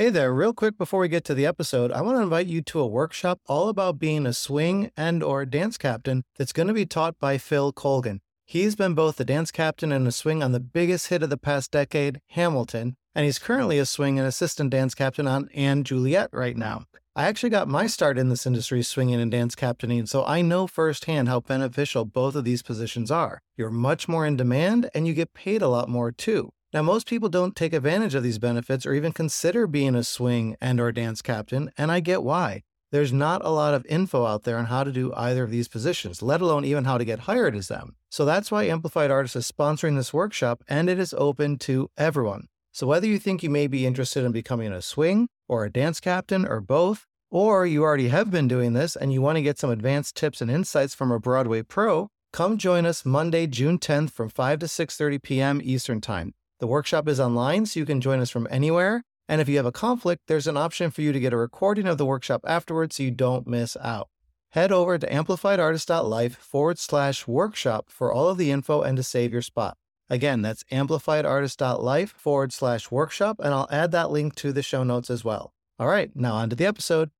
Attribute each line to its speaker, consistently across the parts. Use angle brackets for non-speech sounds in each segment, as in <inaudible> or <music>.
Speaker 1: Hey there, real quick before we get to the episode, I want to invite you to a workshop all about being a swing and or dance captain that's going to be taught by Phil Colgan. He's been both the dance captain and a swing on the biggest hit of the past decade, Hamilton, and he's currently a swing and assistant dance captain on & Juliet right now. I actually got my start in this industry swinging and dance captaining, so I know firsthand how beneficial both of these positions are. You're much more in demand and you get paid a lot more too. Now, most people don't take advantage of these benefits or even consider being a swing and or dance captain, and I get why. There's not a lot of info out there on how to do either of these positions, let alone even how to get hired as them. So that's why Amplified Artists is sponsoring this workshop, and it is open to everyone. So whether you think you may be interested in becoming a swing or a dance captain or both, or you already have been doing this and you want to get some advanced tips and insights from a Broadway pro, come join us Monday, June 10th from 5 to 6:30 p.m. Eastern Time. The workshop is online, so you can join us from anywhere. And if you have a conflict, there's an option for you to get a recording of the workshop afterwards so you don't miss out. Head over to amplifiedartist.life forward slash workshop for all of the info and to save your spot. Again, that's amplifiedartist.life forward slash workshop, and I'll add that link to the show notes as well. All right, now on to the episode.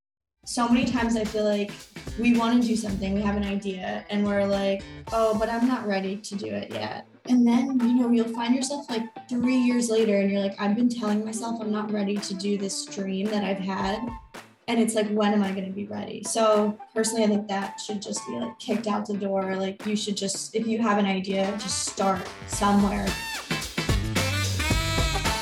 Speaker 2: So many times I feel like we want to do something, we have an idea, and we're like, oh, but I'm not ready to do it yet. And then, you know, you'll find yourself like three years later and you're like, I've been telling myself I'm not ready to do this dream that I've had. And it's like, when am I going to be ready? So, personally, I think that should just be like kicked out the door. Like, you should just, if you have an idea, just start somewhere.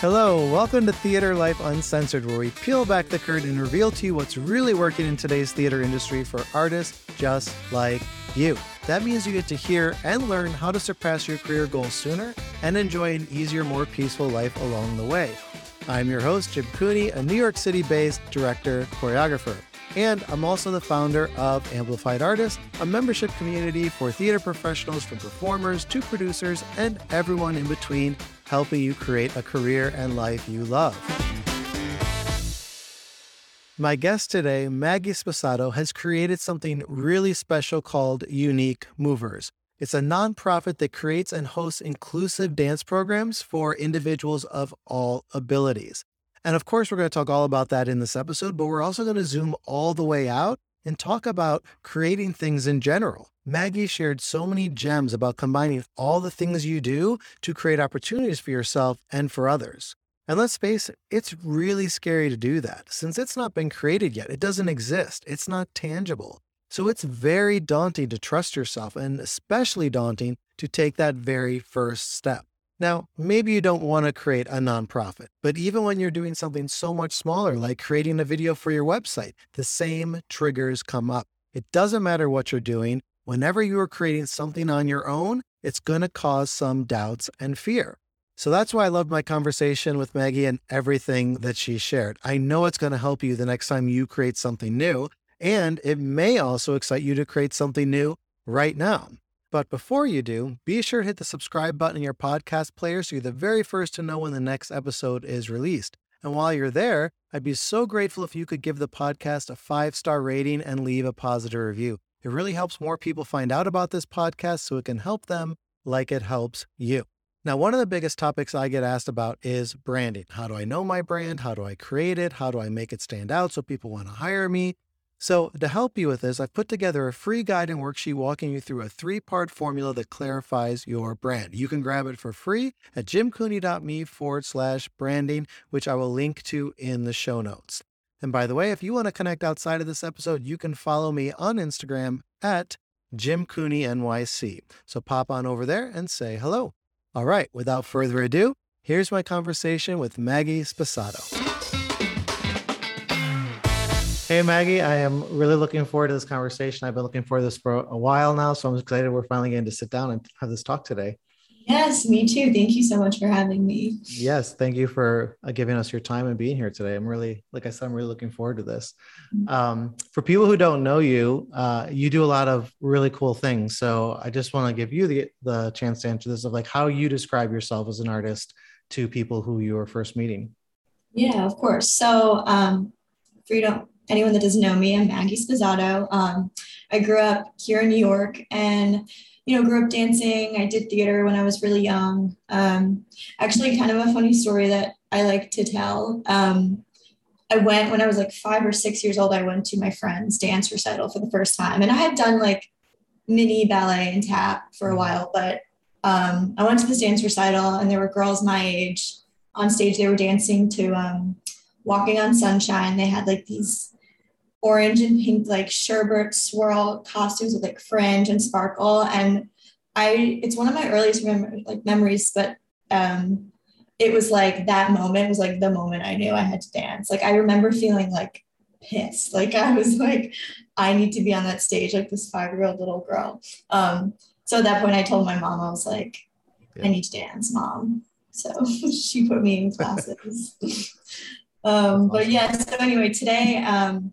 Speaker 1: Hello, welcome to Theater Life Uncensored, where we peel back the curtain and reveal to you what's really working in today's theater industry for artists just like you. That means you get to hear and learn how to surpass your career goals sooner and enjoy an easier, more peaceful life along the way. I'm your host, Jim Cooney, a New York City based director, choreographer. And I'm also the founder of Amplified Artists, a membership community for theater professionals from performers to producers and everyone in between, helping you create a career and life you love. My guest today, Maggie Sposato, has created something really special called Unique Movers. It's a nonprofit that creates and hosts inclusive dance programs for individuals of all abilities. And of course, we're going to talk all about that in this episode, but we're also going to zoom all the way out and talk about creating things in general. Maggie shared so many gems about combining all the things you do to create opportunities for yourself and for others. And let's face it, it's really scary to do that since it's not been created yet. It doesn't exist, it's not tangible. So it's very daunting to trust yourself and especially daunting to take that very first step. Now, maybe you don't want to create a nonprofit, but even when you're doing something so much smaller, like creating a video for your website, the same triggers come up. It doesn't matter what you're doing. Whenever you are creating something on your own, it's going to cause some doubts and fear. So that's why I loved my conversation with Maggie and everything that she shared. I know it's going to help you the next time you create something new, and it may also excite you to create something new right now. But before you do, be sure to hit the subscribe button in your podcast player so you're the very first to know when the next episode is released. And while you're there, I'd be so grateful if you could give the podcast a five star rating and leave a positive review. It really helps more people find out about this podcast so it can help them like it helps you. Now, one of the biggest topics I get asked about is branding. How do I know my brand? How do I create it? How do I make it stand out so people want to hire me? So, to help you with this, I've put together a free guide and worksheet walking you through a three part formula that clarifies your brand. You can grab it for free at jimcooney.me forward slash branding, which I will link to in the show notes. And by the way, if you want to connect outside of this episode, you can follow me on Instagram at Jim Cooney NYC. So pop on over there and say hello. All right, without further ado, here's my conversation with Maggie Sposato. Hey, Maggie, I am really looking forward to this conversation. I've been looking forward to this for a while now, so I'm excited we're finally getting to sit down and have this talk today.
Speaker 2: Yes, me too. Thank you so much for having me.
Speaker 1: Yes, thank you for uh, giving us your time and being here today. I'm really, like I said, I'm really looking forward to this. Mm-hmm. Um, for people who don't know you, uh, you do a lot of really cool things. So I just want to give you the the chance to answer this of like how you describe yourself as an artist to people who you are first meeting.
Speaker 2: Yeah, of course. So um, for you don't anyone that doesn't know me, I'm Maggie Sposato. Um, I grew up here in New York and you know, grew up dancing. I did theater when I was really young. Um, actually, kind of a funny story that I like to tell. Um, I went when I was like five or six years old. I went to my friend's dance recital for the first time, and I had done like mini ballet and tap for a mm-hmm. while, but um, I went to this dance recital, and there were girls my age on stage. They were dancing to um, "Walking on Sunshine." They had like these orange and pink like sherbet swirl costumes with like fringe and sparkle, and I it's one of my earliest mem- like memories, but um, it was like that moment was like the moment I knew I had to dance. Like I remember feeling like pissed. Like I was like, I need to be on that stage like this five-year-old little girl. Um, so at that point I told my mom, I was like, yeah. I need to dance, mom. So <laughs> she put me in classes. <laughs> um, but yeah, so anyway, today um,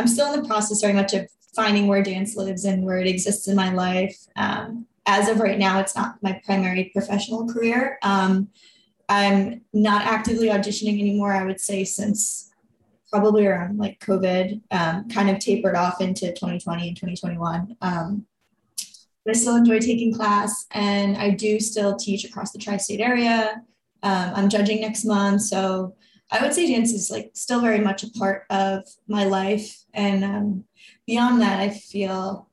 Speaker 2: I'm still in the process very much of finding where dance lives and where it exists in my life. Um, as of right now, it's not my primary professional career. Um, I'm not actively auditioning anymore, I would say, since probably around like COVID, um, kind of tapered off into 2020 and 2021. Um, but I still enjoy taking class and I do still teach across the tri state area. Um, I'm judging next month. So I would say dance is like still very much a part of my life. And um, beyond that, I feel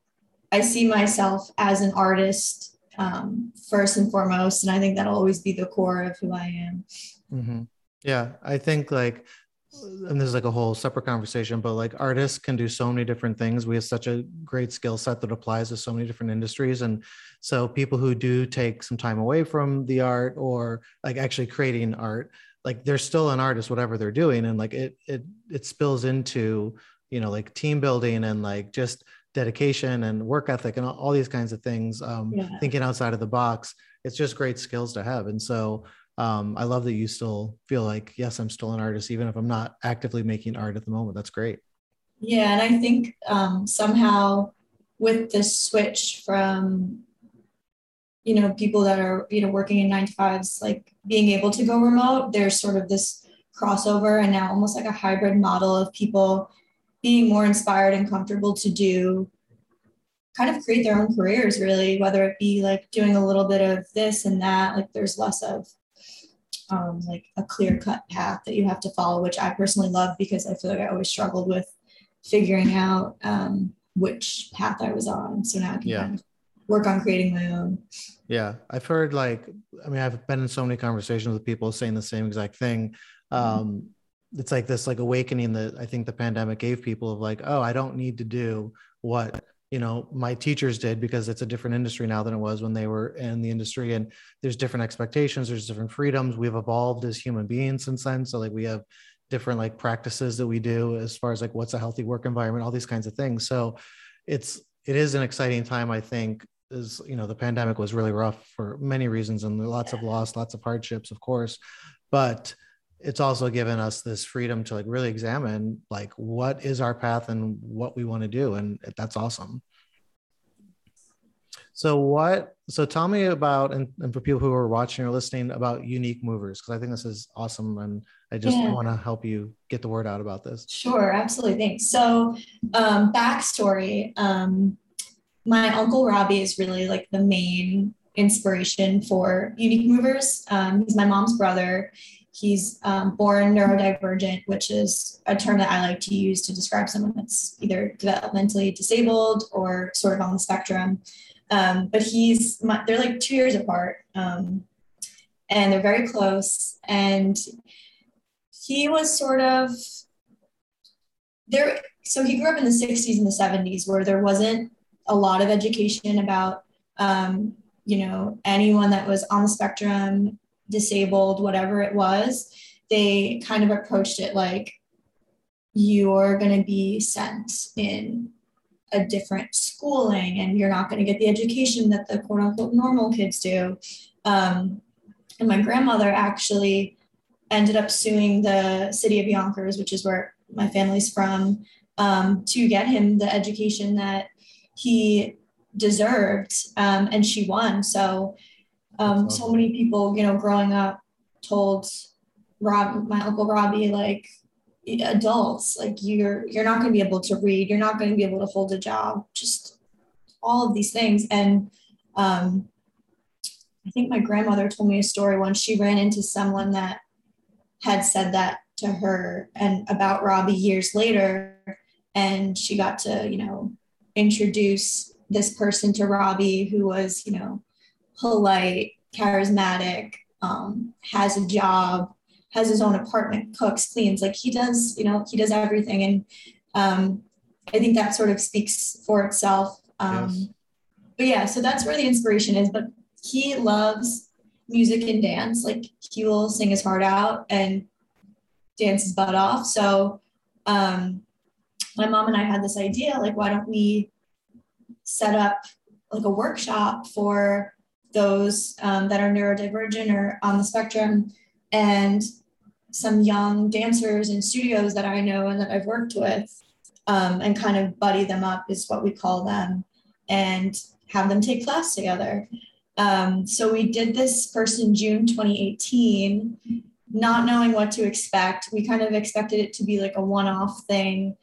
Speaker 2: I see myself as an artist um, first and foremost. And I think that'll always be the core of who I am.
Speaker 1: Mm-hmm. Yeah. I think like, and this is like a whole separate conversation, but like artists can do so many different things. We have such a great skill set that applies to so many different industries. And so people who do take some time away from the art or like actually creating art, like they're still an artist, whatever they're doing. And like it, it, it spills into, you know, like team building and like just dedication and work ethic and all, these kinds of things um, yeah. thinking outside of the box it's just great skills to have and so um, i love that you still feel like yes i'm still an artist even if i'm not actively making art at the moment that's great
Speaker 2: yeah and i think um, somehow with this switch from you know people that are you know working in nine to fives like being able to go remote there's sort of this crossover and now almost like a hybrid model of people being more inspired and comfortable to do kind of create their own careers really whether it be like doing a little bit of this and that like there's less of um, like a clear cut path that you have to follow which i personally love because i feel like i always struggled with figuring out um, which path i was on so now i can yeah. kind of work on creating my own.
Speaker 1: Yeah i've heard like i mean i've been in so many conversations with people saying the same exact thing. Mm-hmm. um, it's like this like awakening that I think the pandemic gave people of like, oh, I don't need to do what you know my teachers did because it's a different industry now than it was when they were in the industry. And there's different expectations there's different freedoms. We've evolved as human beings since then. So like we have different like practices that we do as far as like what's a healthy work environment all these kinds of things. So it's it is an exciting time i think is you know the pandemic was really rough for many reasons and lots of loss lots of hardships of course but it's also given us this freedom to like really examine like what is our path and what we want to do and that's awesome. So what so tell me about and, and for people who are watching or listening about unique movers because i think this is awesome and i just yeah. want to help you get the word out about this.
Speaker 2: Sure absolutely thanks. So um backstory um my uncle robbie is really like the main inspiration for unique movers um, he's my mom's brother He's um, born neurodivergent, which is a term that I like to use to describe someone that's either developmentally disabled or sort of on the spectrum. Um, but he's, my, they're like two years apart um, and they're very close. And he was sort of there. So he grew up in the 60s and the 70s where there wasn't a lot of education about, um, you know, anyone that was on the spectrum disabled, whatever it was, they kind of approached it like you're going to be sent in a different schooling and you're not going to get the education that the quote unquote normal kids do. Um, and my grandmother actually ended up suing the city of Yonkers, which is where my family's from, um, to get him the education that he deserved. Um, and she won. So um, so many people, you know, growing up told Rob, my uncle Robbie, like adults, like you're you're not going to be able to read, you're not going to be able to hold a job, just all of these things. And um, I think my grandmother told me a story once. She ran into someone that had said that to her and about Robbie years later. And she got to, you know, introduce this person to Robbie who was, you know, polite, charismatic, um, has a job, has his own apartment, cooks, cleans. Like he does, you know, he does everything. And um, I think that sort of speaks for itself. Um, yes. But yeah, so that's where the inspiration is. But he loves music and dance. Like he will sing his heart out and dance his butt off. So um, my mom and I had this idea like, why don't we set up like a workshop for those um, that are neurodivergent or on the spectrum and some young dancers and studios that I know and that I've worked with um, and kind of buddy them up is what we call them and have them take class together. Um, so we did this first in June 2018, not knowing what to expect. We kind of expected it to be like a one off thing.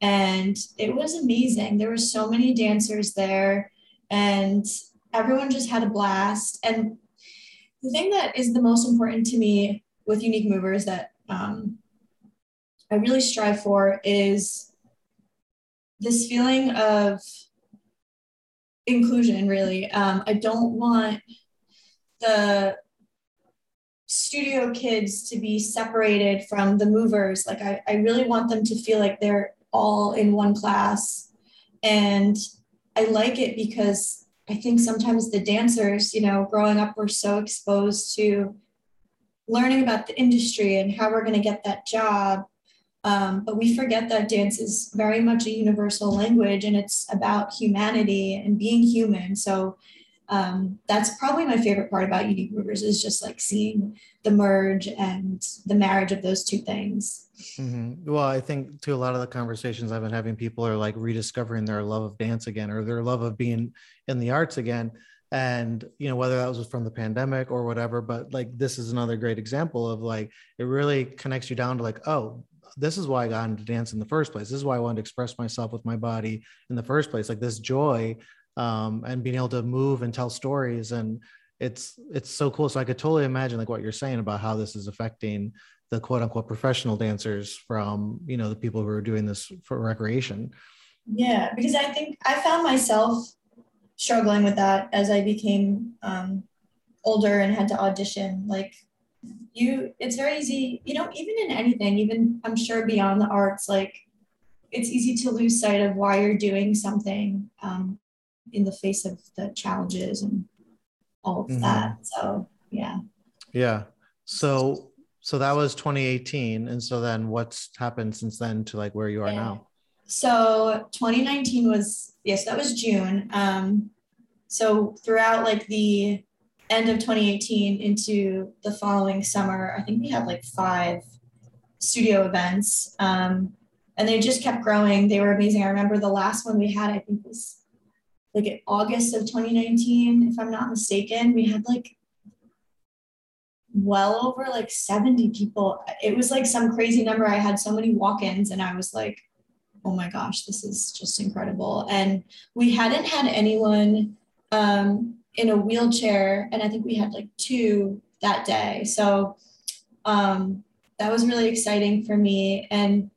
Speaker 2: And it was amazing. There were so many dancers there, and everyone just had a blast. And the thing that is the most important to me with Unique Movers that um, I really strive for is this feeling of inclusion, really. Um, I don't want the studio kids to be separated from the movers. Like, I, I really want them to feel like they're all in one class. And I like it because I think sometimes the dancers, you know, growing up, we're so exposed to learning about the industry and how we're going to get that job. Um, but we forget that dance is very much a universal language and it's about humanity and being human. So um, that's probably my favorite part about Unique Movers is just like seeing the merge and the marriage of those two things.
Speaker 1: Mm-hmm. Well, I think to a lot of the conversations I've been having, people are like rediscovering their love of dance again or their love of being in the arts again. And, you know, whether that was from the pandemic or whatever, but like this is another great example of like it really connects you down to like, oh, this is why I got into dance in the first place. This is why I wanted to express myself with my body in the first place. Like this joy um, and being able to move and tell stories. And it's it's so cool. So i could totally imagine like what you're saying about how this is affecting the quote unquote professional dancers from you know the people who are doing this for recreation.
Speaker 2: Yeah because i think i found myself struggling with that as i became um, older and had to audition. Like you it's very easy you know even in anything even i'm sure beyond the arts like it's easy to lose sight of why you're doing something um, in the face of the challenges and all of mm-hmm. that. So yeah.
Speaker 1: Yeah. So so that was 2018. And so then what's happened since then to like where you are yeah. now?
Speaker 2: So 2019 was yes, that was June. Um so throughout like the end of 2018 into the following summer, I think we had like five studio events. Um, and they just kept growing. They were amazing. I remember the last one we had, I think was like in August of 2019, if I'm not mistaken, we had like well over like 70 people. It was like some crazy number. I had so many walk-ins and I was like, oh my gosh, this is just incredible. And we hadn't had anyone um, in a wheelchair. And I think we had like two that day. So um, that was really exciting for me. And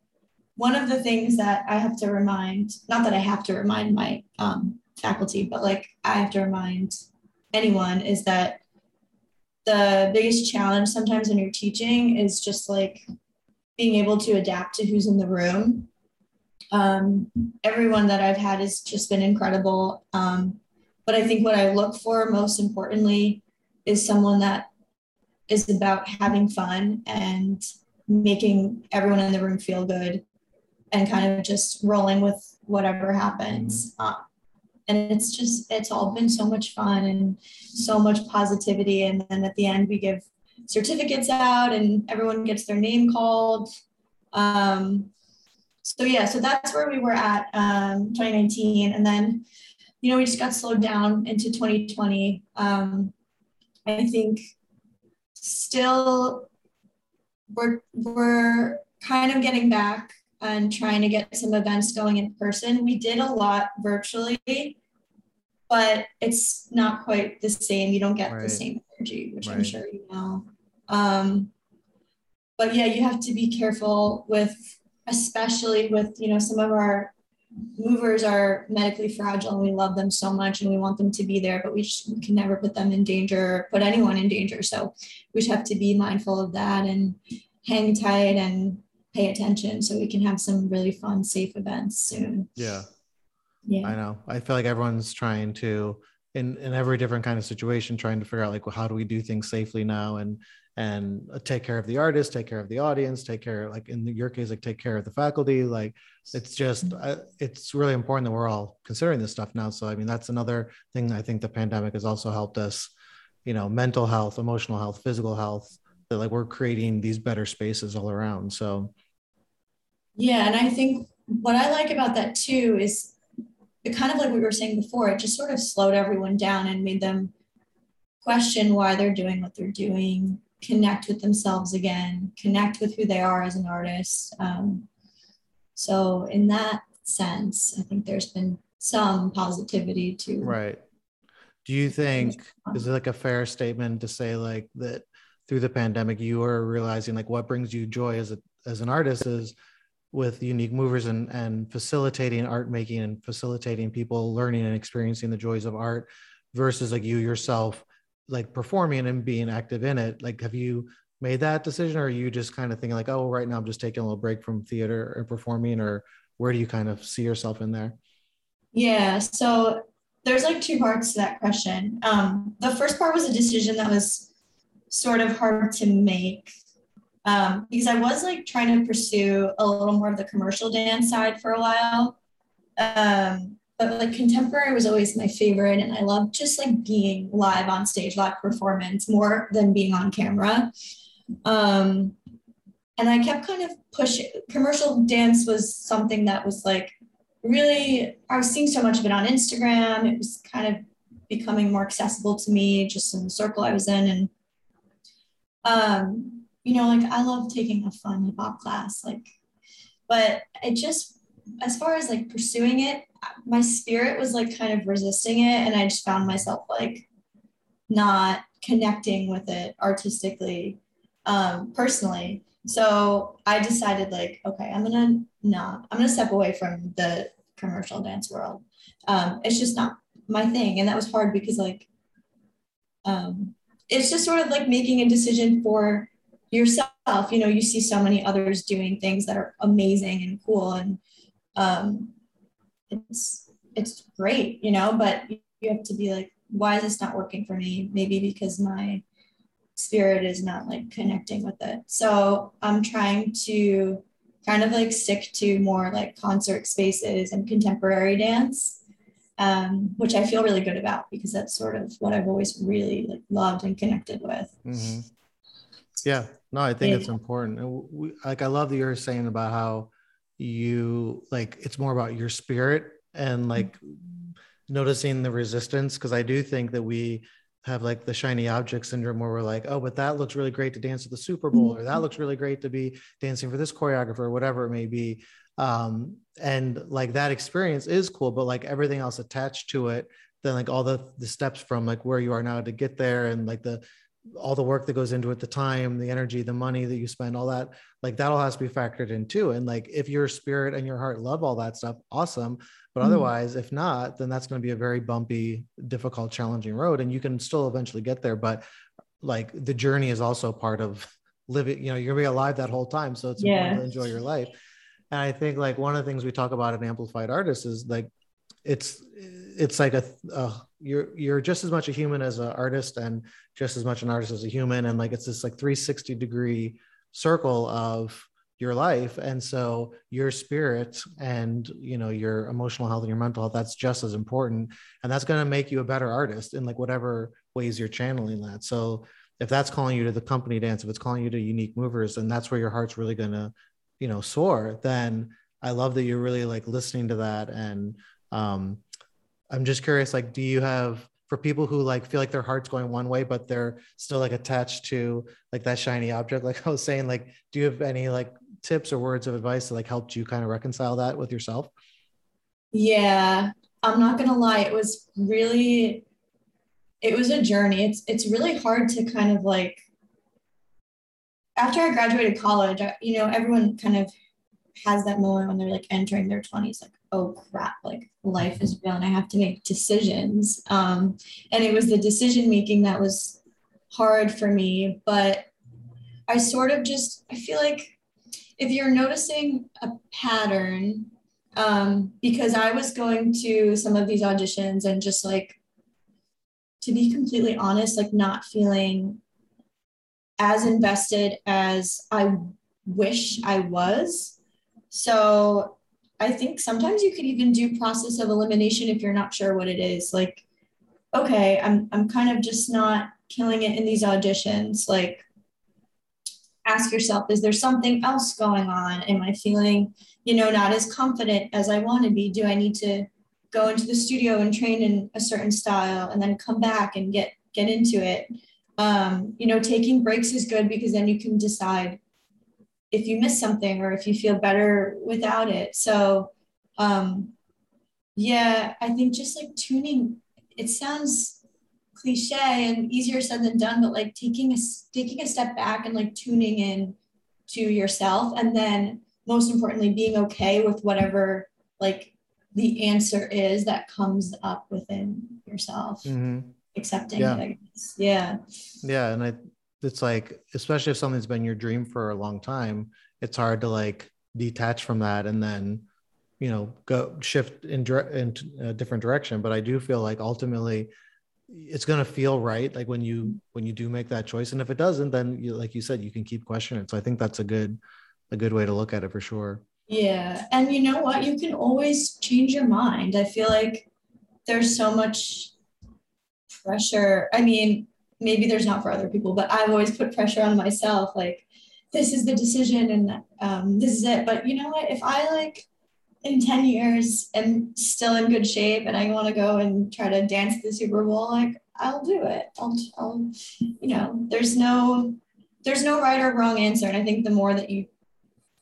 Speaker 2: one of the things that I have to remind, not that I have to remind my um, faculty, but like I have to remind anyone is that the biggest challenge sometimes when you're teaching is just like being able to adapt to who's in the room. Um, everyone that I've had has just been incredible. Um, but I think what I look for most importantly is someone that is about having fun and making everyone in the room feel good and kind of just rolling with whatever happens. Uh, and it's just it's all been so much fun and so much positivity. And then at the end we give certificates out and everyone gets their name called. Um, so yeah so that's where we were at um, 2019 and then you know we just got slowed down into 2020 um, i think still we're we're kind of getting back and trying to get some events going in person. We did a lot virtually, but it's not quite the same. You don't get right. the same energy, which right. I'm sure you know. Um, but yeah, you have to be careful with, especially with, you know, some of our movers are medically fragile and we love them so much and we want them to be there, but we, just, we can never put them in danger, put anyone in danger. So we just have to be mindful of that and hang tight and pay attention so we can have some really fun, safe events soon.
Speaker 1: Yeah. Yeah. I know. I feel like everyone's trying to in in every different kind of situation trying to figure out like well, how do we do things safely now and and take care of the artist take care of the audience take care like in your case like take care of the faculty like it's just mm-hmm. uh, it's really important that we're all considering this stuff now so i mean that's another thing i think the pandemic has also helped us you know mental health emotional health physical health that like we're creating these better spaces all around so
Speaker 2: yeah and i think what i like about that too is it kind of like we were saying before, it just sort of slowed everyone down and made them question why they're doing what they're doing, connect with themselves again, connect with who they are as an artist. Um, so, in that sense, I think there's been some positivity to.
Speaker 1: Right. Do you think, is it like a fair statement to say, like, that through the pandemic, you are realizing, like, what brings you joy as, a, as an artist is with unique movers and, and facilitating art making and facilitating people learning and experiencing the joys of art versus like you yourself like performing and being active in it. Like have you made that decision or are you just kind of thinking like oh right now i'm just taking a little break from theater or performing or where do you kind of see yourself in there?
Speaker 2: Yeah so there's like two parts to that question. Um, the first part was a decision that was sort of hard to make um, because I was like trying to pursue a little more of the commercial dance side for a while. Um, but like contemporary was always my favorite, and I love just like being live on stage, live performance more than being on camera. Um, and I kept kind of pushing. Commercial dance was something that was like really, I was seeing so much of it on Instagram. It was kind of becoming more accessible to me just in the circle I was in. And um, you know, like I love taking a fun hip hop class, like, but it just, as far as like pursuing it, my spirit was like kind of resisting it. And I just found myself like not connecting with it artistically, um, personally. So I decided like, okay, I'm gonna not, I'm gonna step away from the commercial dance world. Um, it's just not my thing. And that was hard because like, um, it's just sort of like making a decision for yourself you know you see so many others doing things that are amazing and cool and um, it's it's great you know but you have to be like why is this not working for me? Maybe because my spirit is not like connecting with it. So i'm trying to kind of like stick to more like concert spaces and contemporary dance um, which i feel really good about because that's sort of what i've always really like loved and connected with.
Speaker 1: Mm-hmm. yeah no, I think yeah. it's important. And we, like, I love that you're saying about how you like it's more about your spirit and like noticing the resistance. Cause I do think that we have like the shiny object syndrome where we're like, oh, but that looks really great to dance at the Super Bowl, or that looks really great to be dancing for this choreographer, or whatever it may be. Um, and like that experience is cool, but like everything else attached to it, then like all the the steps from like where you are now to get there and like the all the work that goes into it the time the energy the money that you spend all that like that all has to be factored in too. And like if your spirit and your heart love all that stuff awesome. But mm otherwise if not then that's going to be a very bumpy difficult challenging road and you can still eventually get there. But like the journey is also part of living you know you're gonna be alive that whole time so it's yeah. important to enjoy your life. And i think like one of the things we talk about in amplified artists is like it's it's like a, a you're you're just as much a human as an artist and just as much an artist as a human. And like it's this like 360 degree circle of your life. And so your spirit and you know your emotional health and your mental health that's just as important. And that's going to make you a better artist in like whatever ways you're channeling that. So if that's calling you to the company dance if it's calling you to unique movers and that's where your heart's really going to you know soar then i love that you're really like listening to that and um I'm just curious, like, do you have for people who like feel like their heart's going one way, but they're still like attached to like that shiny object? Like <laughs> I was saying, like, do you have any like tips or words of advice that like helped you kind of reconcile that with yourself?
Speaker 2: Yeah, I'm not gonna lie, it was really it was a journey. It's it's really hard to kind of like after I graduated college, you know, everyone kind of has that moment when they're like entering their 20s, like, oh crap, like life is real and I have to make decisions. Um, and it was the decision making that was hard for me. But I sort of just, I feel like if you're noticing a pattern, um, because I was going to some of these auditions and just like, to be completely honest, like not feeling as invested as I wish I was. So I think sometimes you could even do process of elimination if you're not sure what it is. Like, okay, I'm I'm kind of just not killing it in these auditions. Like, ask yourself, is there something else going on? Am I feeling, you know, not as confident as I want to be? Do I need to go into the studio and train in a certain style and then come back and get get into it? um, you know, taking breaks is good because then you can decide if you miss something or if you feel better without it. So, um, yeah, I think just like tuning, it sounds cliche and easier said than done, but like taking a taking a step back and like tuning in to yourself, and then most importantly, being okay with whatever like the answer is that comes up within yourself. Mm-hmm accepting yeah. it. Yeah.
Speaker 1: Yeah. And I, it's like, especially if something's been your dream for a long time, it's hard to like detach from that and then, you know, go shift in, in a different direction. But I do feel like ultimately it's going to feel right. Like when you, when you do make that choice. And if it doesn't, then you, like you said, you can keep questioning. So I think that's a good, a good way to look at it for sure.
Speaker 2: Yeah. And you know what? You can always change your mind. I feel like there's so much pressure. I mean, maybe there's not for other people, but I've always put pressure on myself. Like, this is the decision and um, this is it. But you know what? If I like in 10 years am still in good shape and I want to go and try to dance the Super Bowl, like I'll do it. I'll, I'll, you know, there's no, there's no right or wrong answer. And I think the more that you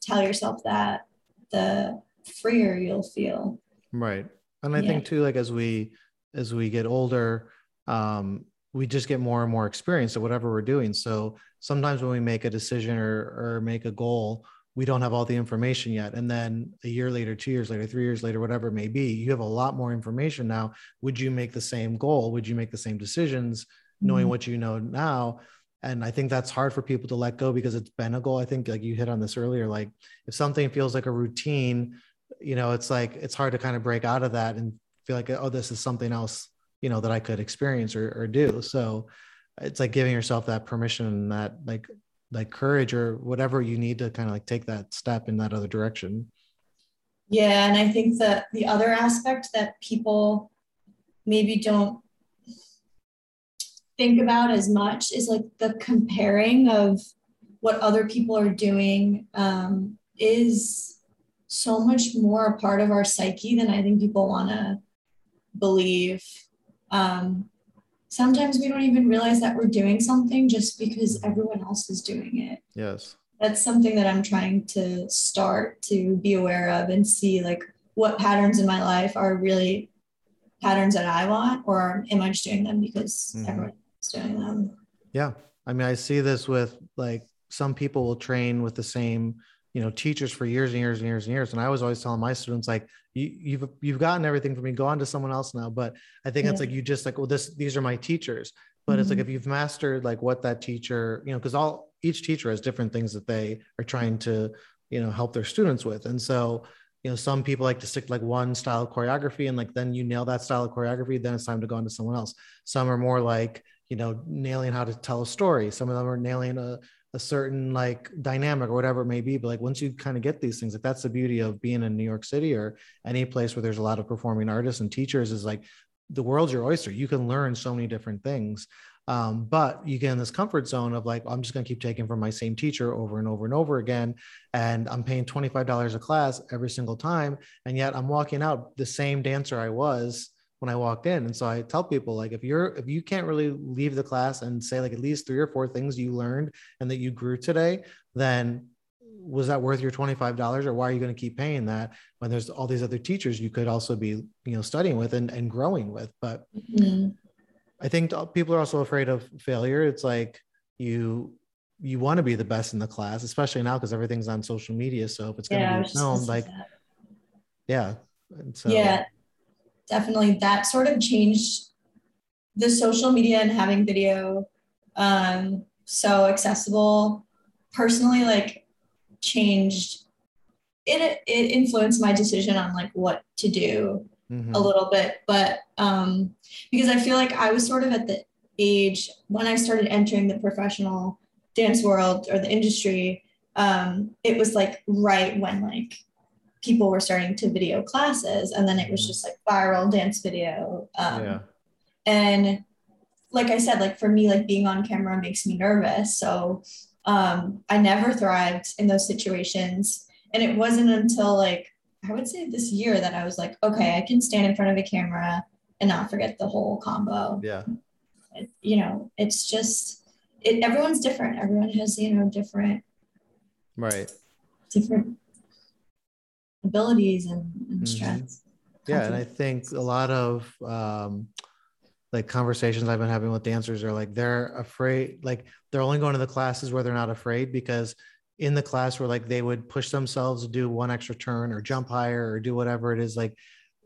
Speaker 2: tell yourself that, the freer you'll feel.
Speaker 1: Right. And I yeah. think too, like as we, as we get older, um, we just get more and more experience at whatever we're doing. So sometimes when we make a decision or, or make a goal, we don't have all the information yet. And then a year later, two years later, three years later, whatever it may be, you have a lot more information now. Would you make the same goal? Would you make the same decisions knowing mm-hmm. what you know now? And I think that's hard for people to let go because it's been a goal. I think like you hit on this earlier, like if something feels like a routine, you know, it's like it's hard to kind of break out of that and feel like, oh, this is something else you know that i could experience or, or do. So it's like giving yourself that permission that like like courage or whatever you need to kind of like take that step in that other direction.
Speaker 2: Yeah and i think that the other aspect that people maybe don't think about as much is like the comparing of what other people are doing um, is so much more a part of our psyche than i think people want to believe um, sometimes we don't even realize that we're doing something just because everyone else is doing it.
Speaker 1: Yes.
Speaker 2: That's something that I'm trying to start to be aware of and see like what patterns in my life are really patterns that I want, or am I just doing them because mm-hmm. everyone's doing them?
Speaker 1: Yeah. I mean, I see this with like some people will train with the same you know teachers for years and years and years and years and i was always telling my students like you, you've you've gotten everything from me go on to someone else now but i think yeah. it's like you just like well this these are my teachers but mm-hmm. it's like mm-hmm. if you've mastered like what that teacher you know because all each teacher has different things that they are trying to you know help their students with and so you know some people like to stick like one style of choreography and like then you nail that style of choreography then it's time to go on to someone else some are more like you know nailing how to tell a story some of them are nailing a a certain like dynamic or whatever it may be. But like once you kind of get these things, like that's the beauty of being in New York City or any place where there's a lot of performing artists and teachers is like the world's your oyster. You can learn so many different things. Um, but you get in this comfort zone of like, I'm just going to keep taking from my same teacher over and over and over again. And I'm paying $25 a class every single time. And yet I'm walking out the same dancer I was when I walked in. And so I tell people like if you're if you can't really leave the class and say like at least three or four things you learned and that you grew today, then was that worth your $25 or why are you going to keep paying that when there's all these other teachers you could also be you know studying with and, and growing with but mm-hmm. i think people are also afraid of failure it's like you you want to be the best in the class, especially now because everything's on social media. So if it's going
Speaker 2: Yeah,
Speaker 1: to be filmed, like,
Speaker 2: that.
Speaker 1: yeah. And so,
Speaker 2: yeah, definitely. That sort of changed the social media and having video um, so accessible. Personally, like changed it. It influenced my decision on like what to do
Speaker 1: mhm,
Speaker 2: a little bit, but um, because I feel like I was sort of at the age when I started entering the professional dance world or the industry. Um, it was like right when like people were starting to video classes, and then it was
Speaker 1: Mhm.
Speaker 2: just like viral dance video. Um,
Speaker 1: yeah.
Speaker 2: and like I said, like for me, like being on camera makes me nervous. So um, I never thrived in those situations. And it wasn't until like I would say this year that I was like, okay, I can stand in front of a camera and not forget the whole combo.
Speaker 1: Yeah.
Speaker 2: It- you know, it's just it. Everyone's different. Everyone has you know different
Speaker 1: Right.
Speaker 2: different abilities and, and
Speaker 1: Mhm.
Speaker 2: strengths.
Speaker 1: Yeah. And I think a lot of, um, like conversations I've been having with dancers are like they're afraid, like they're only going to the classes where they're not afraid because in the class where like they would push themselves to do one extra turn or jump higher or do whatever it is, like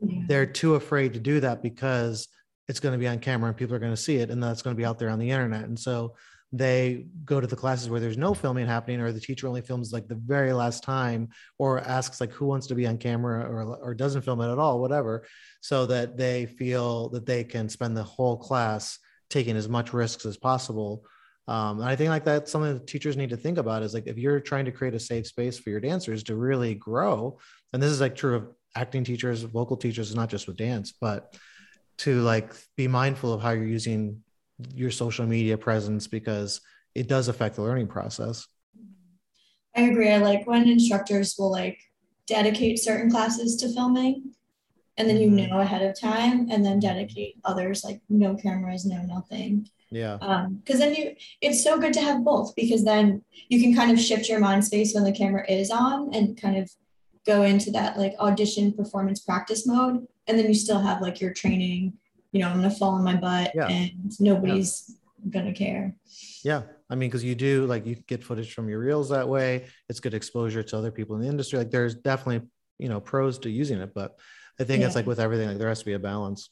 Speaker 2: Yeah.
Speaker 1: they're too afraid to do that because it's going to be on camera and people are going to see it and that's going to be out there on the internet. And so they go to the classes where there's no filming happening or the teacher only films like the very last time or asks like who wants to be on camera or, or doesn't film it at all, whatever, so that they feel that they can spend the whole class taking as much risks as possible. Um, and I think like that's something that teachers need to think about is like if you're trying to create a safe space for your dancers to really grow, and this is like true of acting teachers, vocal teachers, not just with dance, but to like be mindful of how you're using your social media presence because it does affect the learning process.
Speaker 2: I agree. I like when instructors will like dedicate certain classes to filming and then you
Speaker 1: Mhm.
Speaker 2: know ahead of time and then dedicate others like no cameras, no nothing.
Speaker 1: Yeah.
Speaker 2: Um, because then you it's so good to have both because then you can kind of shift your mind space when the camera is on and kind of go into that like audition performance practice mode and then you still have like your training, you know, I'm gonna fall on my butt
Speaker 1: Yeah.
Speaker 2: and nobody's gonna care.
Speaker 1: Yeah. I mean, because you do like you get footage from your reels that way. It's good exposure to other people in the industry. Like there's definitely, you know, pros to using it, but I think it's like with everything, like there has to be a balance.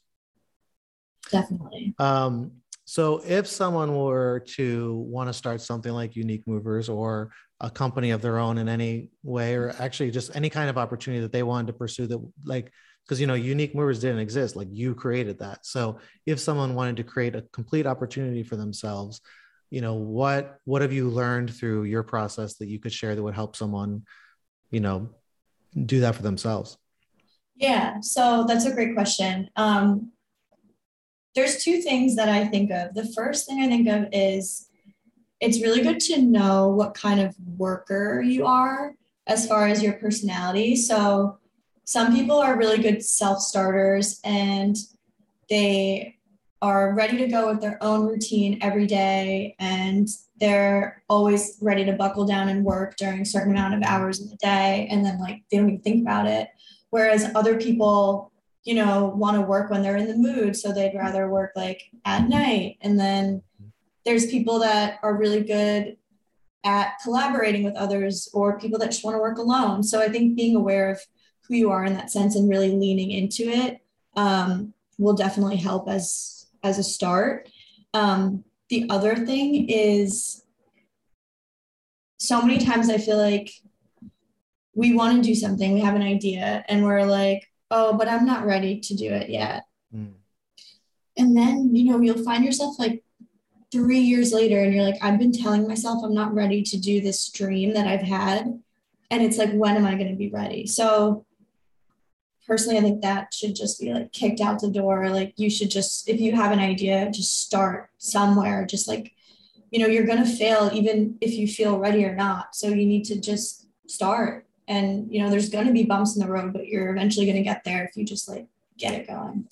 Speaker 2: Definitely.
Speaker 1: Um, so if someone were to want to start something like Unique Movers or a company of their own in any way, or actually just any kind of opportunity that they wanted to pursue that like, because you know, Unique Movers didn't exist, like you created that. So if someone wanted to create a complete opportunity for themselves, you know, what what have you learned through your process that you could share that would help someone, you know, do that for themselves?
Speaker 2: Yeah, so that's a great question. Um, there's two things that I think of. The first thing I think of is it's really good to know what kind of worker you are as far as your personality. So, some people are really good self starters and they are ready to go with their own routine every day and they're always ready to buckle down and work during a certain amount of hours in the day and then like they don't even think about it. Whereas other people you know want to work when they're in the mood so they'd rather work like at night. And then there's people that are really good at collaborating with others or people that just want to work alone. So i think being aware of who you are in that sense and really leaning into it um, will definitely help as as a start. Um, the other thing is so many times i feel like we want to do something we have an idea and we're like oh but i'm not ready to do it yet.
Speaker 1: Mm.
Speaker 2: and then you know you'll find yourself like three years later and you're like i've been telling myself i'm not ready to do this dream that i've had and it's like when am i going to be ready? So personally i think that should just be like kicked out the door. Like you should just if you have an idea just start somewhere. Just like you know you're going to fail even if you feel ready or not. So you need to just start. And you know there's going to be bumps in the road but you're eventually going to get there if you just like get it going.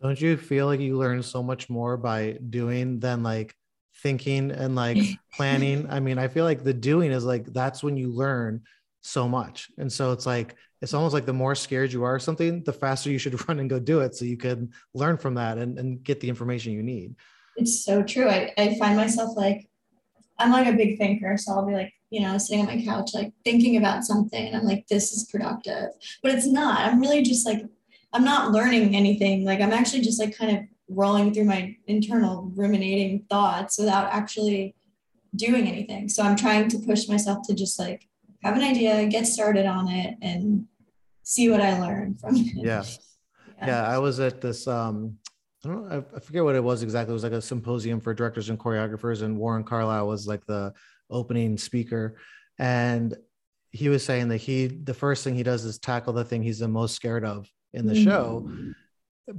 Speaker 1: Don't you feel like you learn so much more by doing than like thinking and like <laughs> planning? I mean, I feel like the doing is like that's when you learn so much. And so it's like it's almost like the more scared you are of something, the faster you should <laughs> run and go do it so you can learn from that and, and get the information you need.
Speaker 2: it's so true I, I find myself like I'm like a big thinker, so I'll be like, you know, sitting on my couch, like thinking about something, and I'm like, this is productive. But it's not. I'm really just like, I'm not learning anything. Like, I'm actually just like kind of rolling through my internal ruminating thoughts without actually doing anything. So I'm trying to push myself to just like have an idea, get started on it, and see what I learn from it.
Speaker 1: Yeah. yeah. <laughs> Yeah. I was at this um I don't know, I forget what it was exactly. It was like a symposium for directors and choreographers, and Warren Carlyle was like the opening speaker. And he was saying that he the first thing he does is tackle the thing he's the most scared of in the mm-hmm. show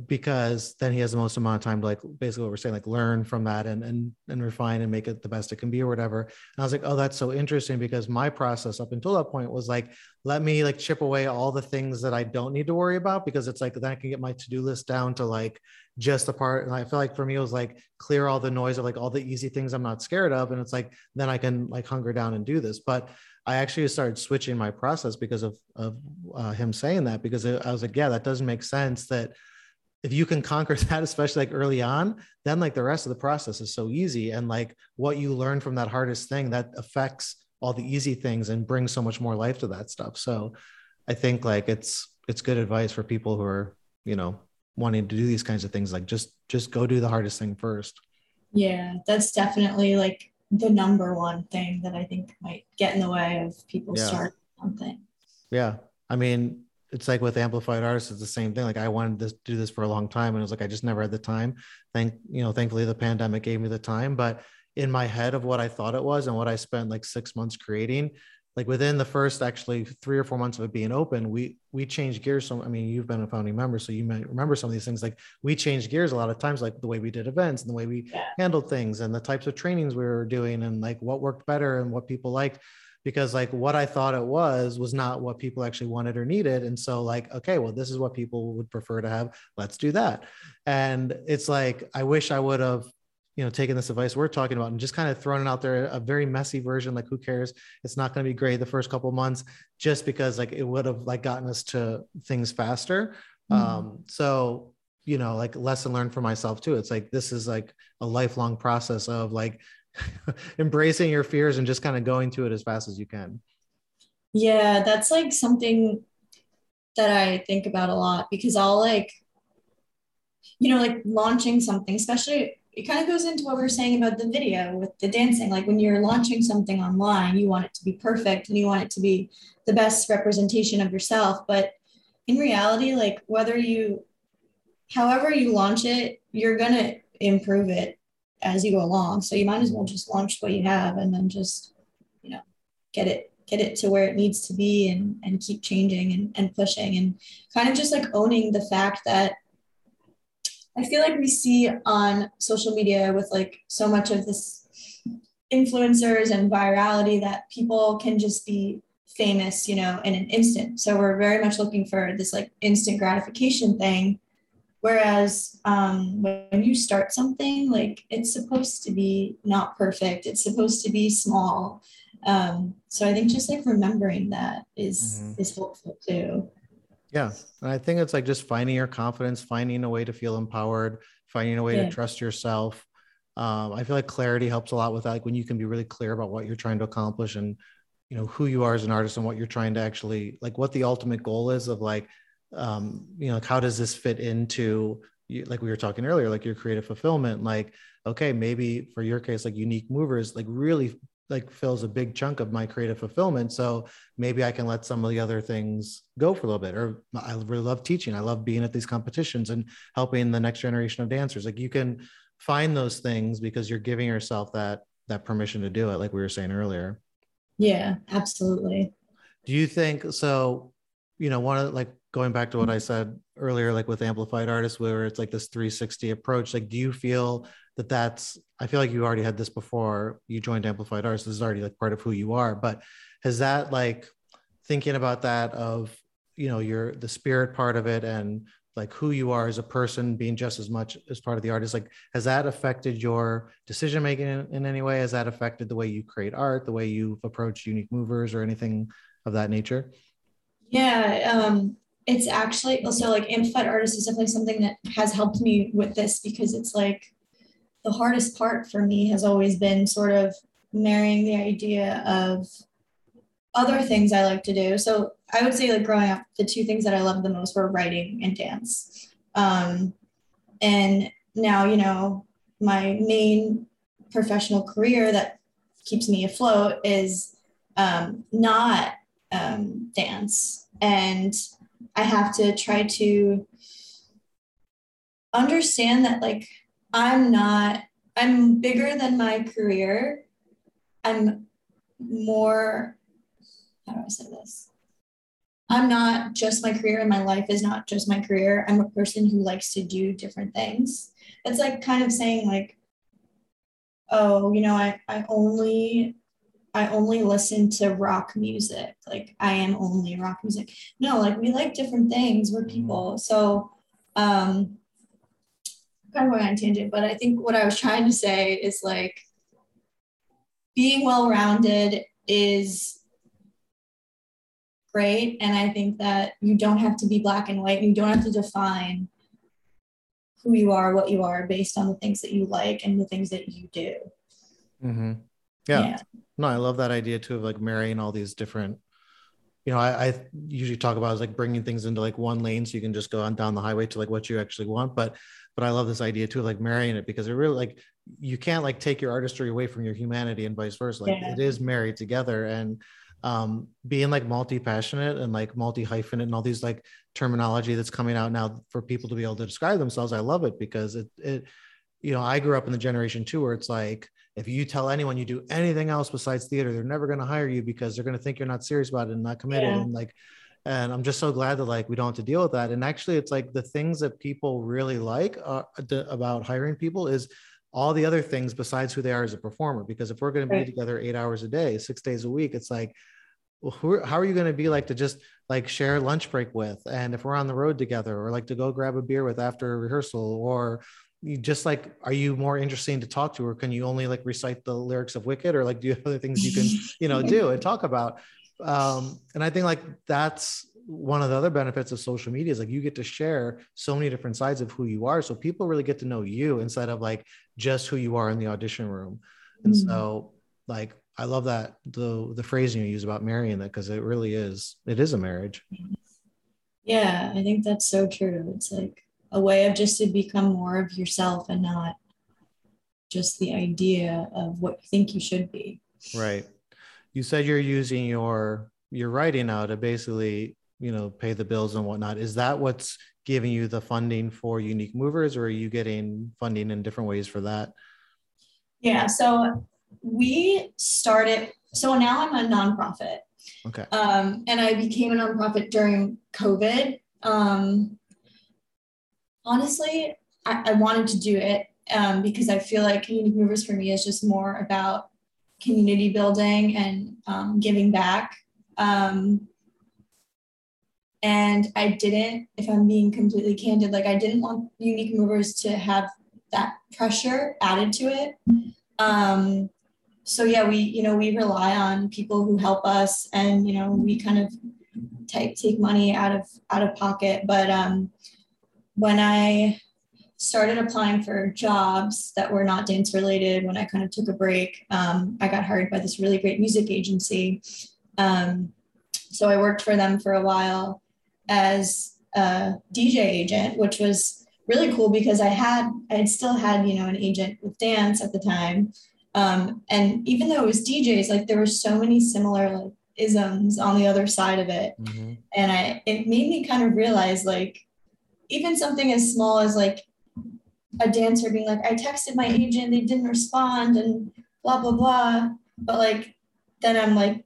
Speaker 1: because then he has the most amount of time to like basically what we're saying like learn from that and and and refine and make it the best it can be or whatever. And i was like oh that's so interesting because my process up until that point was like let me like chip away all the things that i don't need to worry about because it's like then i can get my to-do list down to like just the part. And i feel like for me it was like clear all the noise of like all the easy things i'm not scared of. And it's like then i can like hunger down and do this. But I actually started switching my process because of of uh, him saying that because I was like, yeah, that doesn't make sense. That if you can conquer <laughs> that especially like early on then like the rest of the process is so easy. And like what you learn from that hardest thing that affects all the easy things and brings so much more life to that stuff. So i think like it's it's good advice for people who are you know wanting to do these kinds of things. Like just just go do the hardest thing first.
Speaker 2: Yeah that's definitely like the number one thing that i think might get in the way of people yeah. starting something.
Speaker 1: Yeah. I mean it's like with amplified artists it's the same thing. Like i wanted to do this for a long time and it was like i just never had the time. Thank you know thankfully the pandemic gave me the time but in my head of what i thought it was and what i spent like six months creating like within the first actually three or four months of it being open we we changed gears. So i mean you've been a founding member so you might remember some of these things. Like we changed gears a lot of times like the way we did events and the way we handled things and the types of trainings we were doing and like what worked better and what people liked because like what I thought it was was not what people actually wanted or needed. And so like, okay, well, this is what people would prefer to have. Let's do that. And it's like, I wish I would have, you know, taken this advice we're talking about and just kind of thrown it out there, a very messy version. Like, who cares? It's not going to be great the first couple months, just because like it would have like gotten us to things faster. Mm-hmm. Um, so you know, like lesson learned for myself too. It's like this is like a lifelong process of like <laughs> embracing your fears and just kind of going to it as fast as you can.
Speaker 2: Yeah, that's like something that I think about a lot because I'll like, you know, like launching something, especially it kind of goes into what we are saying about the video with the dancing. Like when you're launching something online, you want it to be perfect and you want it to be the best representation of yourself. But in reality, like whether you, however you launch it, you're going to improve it as you go along. So you might as well just launch what you have and then just, you know, get it get it to where it needs to be and and keep changing and, and pushing and kind of just like owning the fact that I feel like we see on social media with like so much of this influencers and virality that people can just be famous, you know, in an instant. So we're very much looking for this like instant gratification thing Whereas um, when you start something, like it's supposed to be not perfect, it's supposed to be small. Um, so I think just like remembering that is, mm-hmm. is helpful too.
Speaker 1: Yeah. And I think it's like just finding your confidence, finding a way to feel empowered, finding a way yeah. to trust yourself. Um, I feel like clarity helps a lot with that. Like when you can be really clear about what you're trying to accomplish and, you know, who you are as an artist and what you're trying to actually, like what the ultimate goal is of like, um, you know, like how does this fit into like we were talking earlier, like your creative fulfillment? Like, okay, maybe for your case, like unique movers, like really like fills a big chunk of my creative fulfillment. So maybe I can let some of the other things go for a little bit. Or I really love teaching. I love being at these competitions and helping the next generation of dancers. Like you can find those things because you're giving yourself that that permission to do it, like we were saying earlier.
Speaker 2: Yeah, absolutely.
Speaker 1: Do you think so? You know, one of like going back to what I said earlier, like with amplified artists, where it's like this 360 approach, like, do you feel that that's, I feel like you already had this before you joined amplified artists. This is already like part of who you are, but has that like thinking about that of, you know, your, the spirit part of it and like who you are as a person being just as much as part of the artist, like, has that affected your decision making in, in any way? Has that affected the way you create art, the way you've approached unique movers or anything of that nature?
Speaker 2: Yeah, um, it's actually also like amplified artist is definitely something that has helped me with this because it's like the hardest part for me has always been sort of marrying the idea of other things I like to do. So I would say, like growing up, the two things that I loved the most were writing and dance. Um, and now, you know, my main professional career that keeps me afloat is um, not um, dance. And I have to try to understand that, like, I'm not, I'm bigger than my career. I'm more, how do I say this? I'm not just my career and my life is not just my career. I'm a person who likes to do different things. It's like kind of saying, like, oh, you know, I, I only I only listen to rock music. Like I am only rock music. No, like we like different things. We're people. So um kind of going on tangent, but I think what I was trying to say is like being well-rounded is great. And I think that you don't have to be black and white. You don't have to define who you are, what you are based on the things that you like and the things that you do.
Speaker 1: Mm-hmm. Yeah. yeah. No, I love that idea too of like marrying all these different, you know, I, I usually talk about is like bringing things into like one lane so you can just go on down the highway to like what you actually want. But, but I love this idea too, of like marrying it because it really like you can't like take your artistry away from your humanity and vice versa. Like yeah. it is married together. And um, being like multi-passionate and like multi-hyphenate and all these like terminology that's coming out now for people to be able to describe themselves. I love it because it, it, you know, I grew up in the generation too, where it's like, if you tell anyone you do anything else besides theater, they're never going to hire you because they're going to think you're not serious about it and not committed. Yeah. And like, and I'm just so glad that like we don't have to deal with that. And actually, it's like the things that people really like uh, about hiring people is all the other things besides who they are as a performer. Because if we're going to be together eight hours a day, six days a week, it's like well, who, how are you going to be like to just like share lunch break with and if we're on the road together or like to go grab a beer with after a rehearsal or you just like are you more interesting to talk to or can you only like recite the lyrics of wicked or like do you have other things you can <laughs> you know do and talk about um and i think like that's one of the other benefits of social media is like you get to share so many different sides of who you are so people really get to know you instead of like just who you are in the audition room and mm-hmm. so like I love that the the phrasing you use about marrying that because it really is it is a marriage.
Speaker 2: Yeah, I think that's so true. It's like a way of just to become more of yourself and not just the idea of what you think you should be.
Speaker 1: Right. You said you're using your your writing now to basically, you know, pay the bills and whatnot. Is that what's giving you the funding for Unique Movers, or are you getting funding in different ways for that?
Speaker 2: Yeah. So we started, so now I'm a nonprofit.
Speaker 1: Okay.
Speaker 2: Um, and I became a nonprofit during COVID. Um, honestly, I, I wanted to do it um, because I feel like Unique Movers for me is just more about community building and um, giving back. Um, and I didn't, if I'm being completely candid, like I didn't want Unique Movers to have that pressure added to it. Um, so yeah, we you know we rely on people who help us, and you know we kind of take take money out of out of pocket. But um, when I started applying for jobs that were not dance related, when I kind of took a break, um, I got hired by this really great music agency. Um, so I worked for them for a while as a DJ agent, which was really cool because I had I had still had you know an agent with dance at the time um, and even though it was DJs, like there were so many similar like isms on the other side of it. Mm-hmm. And I it made me kind of realize like even something as small as like a dancer being like, I texted my agent, they didn't respond and blah blah blah. But like then I'm like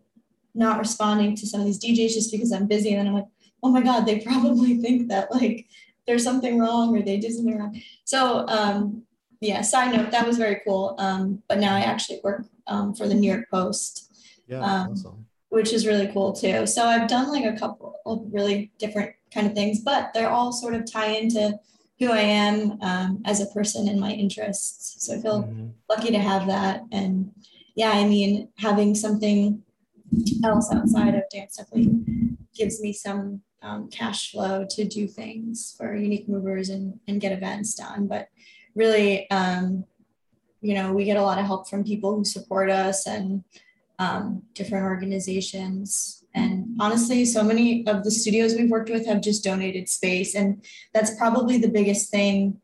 Speaker 2: not responding to some of these DJs just because I'm busy. And then I'm like, oh my God, they probably <laughs> think that like there's something wrong or they did something wrong. So um yeah, side note, that was very cool. Um, but now I actually work um, for the New York Post.
Speaker 1: Yeah, um, awesome.
Speaker 2: Which is really cool too. So I've done like a couple of really different kind of things, but they're all sort of tie into who I am um, as a person and my interests. So I feel mm-hmm. lucky to have that. And yeah, I mean, having something else outside of dance definitely gives me some um, cash flow to do things for unique movers and, and get events done. But really um, you know, we get a lot of help from people who support us and um, different organizations. And honestly, so many of the studios we've worked with have just donated space. And that's probably the biggest thing.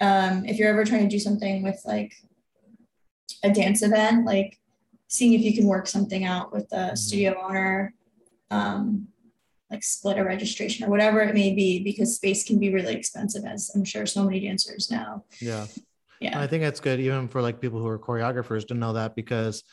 Speaker 2: Um, if you're ever trying to do something with like a dance event, like seeing if you can work something out with the mm-hmm. studio owner, um, like split a registration or whatever it may be, because space can be really expensive, as I'm sure so many dancers know.
Speaker 1: Yeah. Yeah. I think that's good even for like people who are choreographers to know that because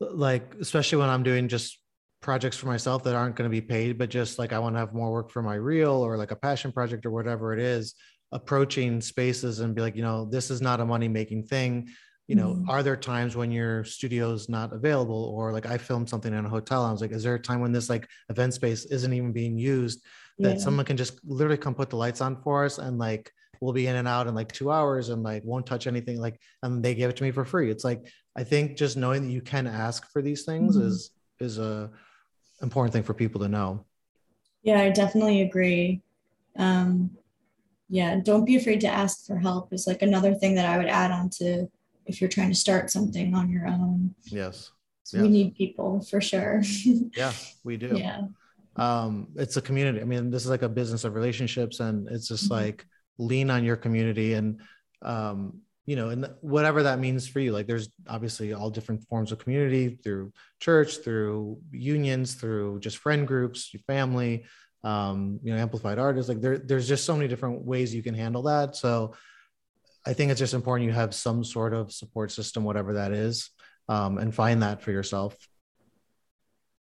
Speaker 1: like especially when I'm doing just projects for myself that aren't going to be paid, but just like I want to have more work for my reel or like a passion project or whatever it is, approaching spaces and be like, you know, this is not a money making thing. You know, mm-hmm. are there times when your studio's not available? Or like I filmed something in a hotel. I was like, is there a time when this like event space isn't even being used that yeah. someone can just literally come put the lights on for us and like we'll be in and out in like two hours and like won't touch anything like and they gave it to me for free it's like i think just knowing that you can ask for these things mm-hmm. is is a important thing for people to know.
Speaker 2: Yeah i definitely agree. Um yeah don't be afraid to ask for help is like another thing that i would add on to if you're trying to start something on your own.
Speaker 1: Yes.
Speaker 2: So yes. we need people for sure. <laughs>
Speaker 1: Yeah we do. Yeah. Um it's a community. I mean this is like a business of relationships and it's just mm-hmm. like lean on your community and um, you know and whatever that means for you like there's obviously all different forms of community through church through unions through just friend groups your family um, you know amplified artists like there, there's just so many different ways you can handle that. So i think it's just important you have some sort of support system whatever that is um, and find that for yourself.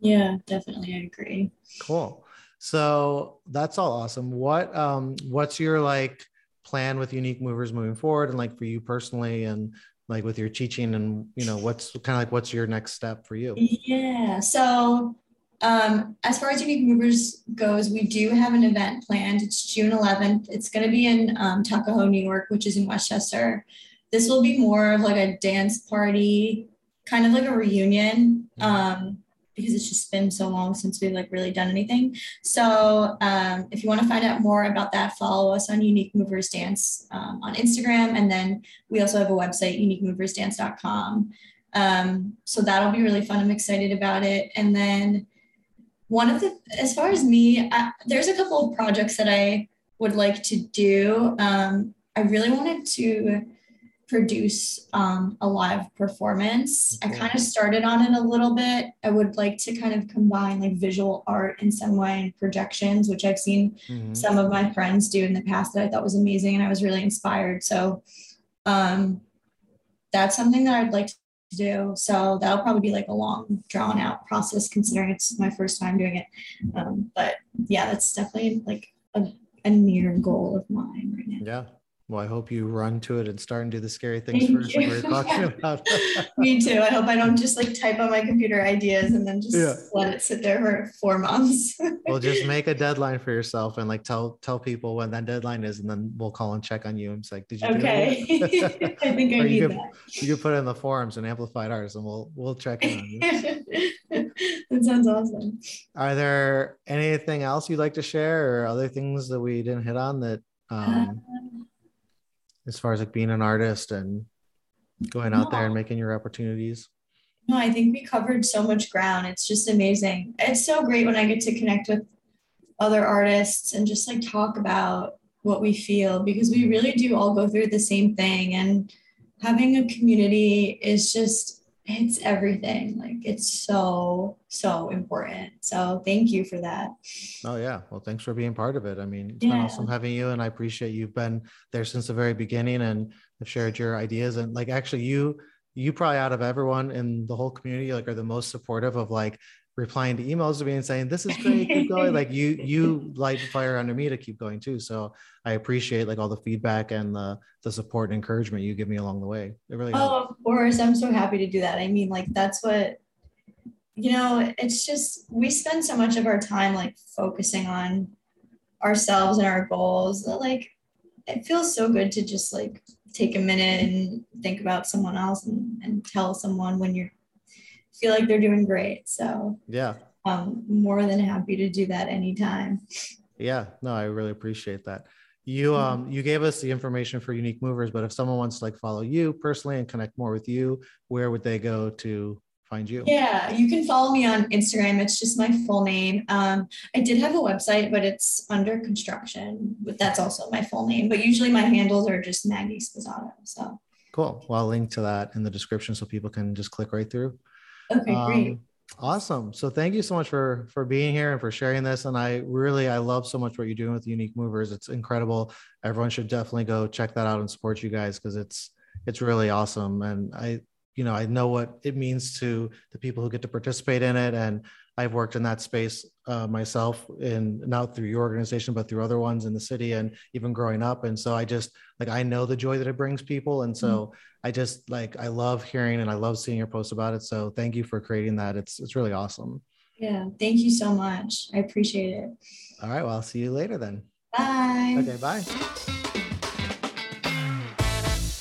Speaker 2: Yeah definitely i agree.
Speaker 1: Cool. So that's all awesome. What um what's your like plan with unique movers moving forward and like for you personally and like with your teaching and you know what's kind of like what's your next step for you?
Speaker 2: Yeah. So um, as far as Unique Movers goes, we do have an event planned. It's June 11th. It's going to be in um, Tuckahoe, New York, which is in Westchester. This will be more of like a dance party, kind of like a reunion. Mm-hmm. Um, because it's just been so long since we've like really done anything. So um, if you want to find out more about that, follow us on Unique Movers Dance um, on Instagram. And then we also have a website, uniquemoversdance.com. Um, so that'll be really fun. I'm excited about it. And then one of the, as far as me, I, there's a couple of projects that I would like to do. Um, I really wanted to produce um, a live performance. I kind of started on it a little bit. I would like to kind of combine like visual art in some way and projections, which I've seen mm-hmm. some of my friends do in the past that I thought was amazing and I was really inspired. So um, that's something that I'd like to do. So that'll probably be like a long, drawn out process considering it's my first time doing it. Um, but yeah, that's definitely like a, a near goal of mine right now.
Speaker 1: Yeah. Well, I hope you run to it and start and do the scary things Thank first. You. We're talking <laughs> about. <laughs>
Speaker 2: Me too. I <laughs> hope I don't just like type on my computer ideas and then just yeah. let it sit there for four months.
Speaker 1: well, just make a deadline for yourself and like tell tell people when that deadline is, and then we'll call and check on you and say, like, "Did you?"
Speaker 2: Okay. I think I need
Speaker 1: could,
Speaker 2: that.
Speaker 1: You could put it in the forums and amplified artists, and we'll we'll check in on you.
Speaker 2: that sounds awesome.
Speaker 1: Are there anything else you'd like to share, or other things that we didn't hit on that? Um, uh, as far as like being an artist and going out no. there and making your opportunities?
Speaker 2: No, I think we covered so much ground. It's just amazing. It's so great when I get to connect with other artists and just like talk about what we feel because we really do all go through the same thing. And having a community is just it's everything. Like it's so, so important. So thank you for that.
Speaker 1: Oh yeah. Well, thanks for being part of it. I mean, it's yeah. been awesome having you and I appreciate you've been there since the very beginning and have shared your ideas. And like actually you you probably out of everyone in the whole community like are the most supportive of like replying to emails to me and saying this is <laughs> great keep going. Like you you light fire under me to keep going too. So i appreciate like all the feedback and the the support and encouragement you give me along the way. It really
Speaker 2: oh helps. of course. I'm so happy to do that. I mean like that's what you know it's just we spend so much of our time like focusing on ourselves and our goals that like it feels so good to just like take a minute and think about someone else and, and tell someone when you're feel like they're doing great. So
Speaker 1: yeah,
Speaker 2: I'm more than happy to do that anytime.
Speaker 1: Yeah, no, I really appreciate that. You um you gave us the information for unique movers, but if someone wants to like follow you personally and connect more with you, where would they go to find you?
Speaker 2: Yeah, you can follow me on Instagram. It's just my full name. Um, I did have a website, but it's under construction. But that's also my full name. But usually my handles are just Maggie Sposato. So
Speaker 1: cool. Well, I'll link to that in the description so people can just click right through.
Speaker 2: Okay, um, great.
Speaker 1: Awesome. So thank you so much for for being here and for sharing this. And I really I love so much what you're doing with Unique Movers. It's incredible. Everyone should definitely go check that out and support you guys because it's it's really awesome. And I you know I know what it means to the people who get to participate in it. And I've worked in that space uh, myself, and not through your organization, but through other ones in the city, and even growing up. And so I just like I know the joy that it brings people, and so mm-hmm. I just like I love hearing and I love seeing your posts about it. So thank you for creating that. It's it's really awesome.
Speaker 2: Yeah, thank you so much. I appreciate it.
Speaker 1: All right, well, I'll see you later then.
Speaker 2: Bye.
Speaker 1: Okay, bye.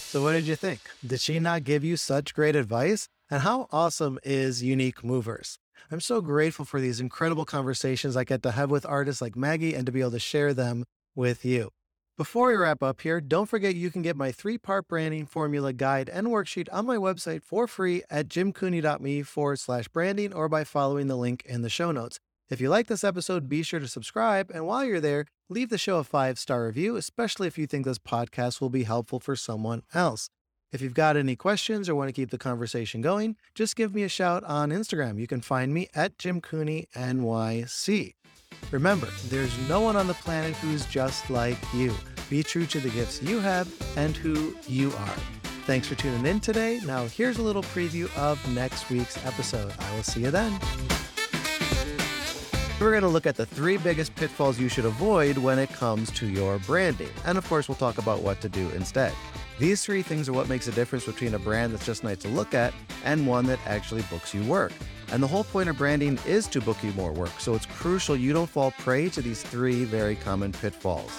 Speaker 1: So, what did you think? Did she not give you such great advice? And how awesome is Unique Movers? I'm so grateful for these incredible conversations I get to have with artists like Maggie and to be able to share them with you. Before we wrap up here, don't forget you can get my three part branding formula guide and worksheet on my website for free at jimcooney.me forward slash branding or by following the link in the show notes. If you like this episode, be sure to subscribe. And while you're there, leave the show a five star review, especially if you think this podcast will be helpful for someone else. If you've got any questions or want to keep the conversation going, just give me a shout on Instagram. You can find me at Jim Cooney NYC. Remember, there's no one on the planet who's just like you. Be true to the gifts you have and who you are. Thanks for tuning in today. Now, here's a little preview of next week's episode. I will see you then. We're going to look at the three biggest pitfalls you should avoid when it comes to your branding. And of course, we'll talk about what to do instead. These three things are what makes a difference between a brand that's just nice to look at and one that actually books you work. And the whole point of branding is to book you more work, so it's crucial you don't fall prey to these three very common pitfalls.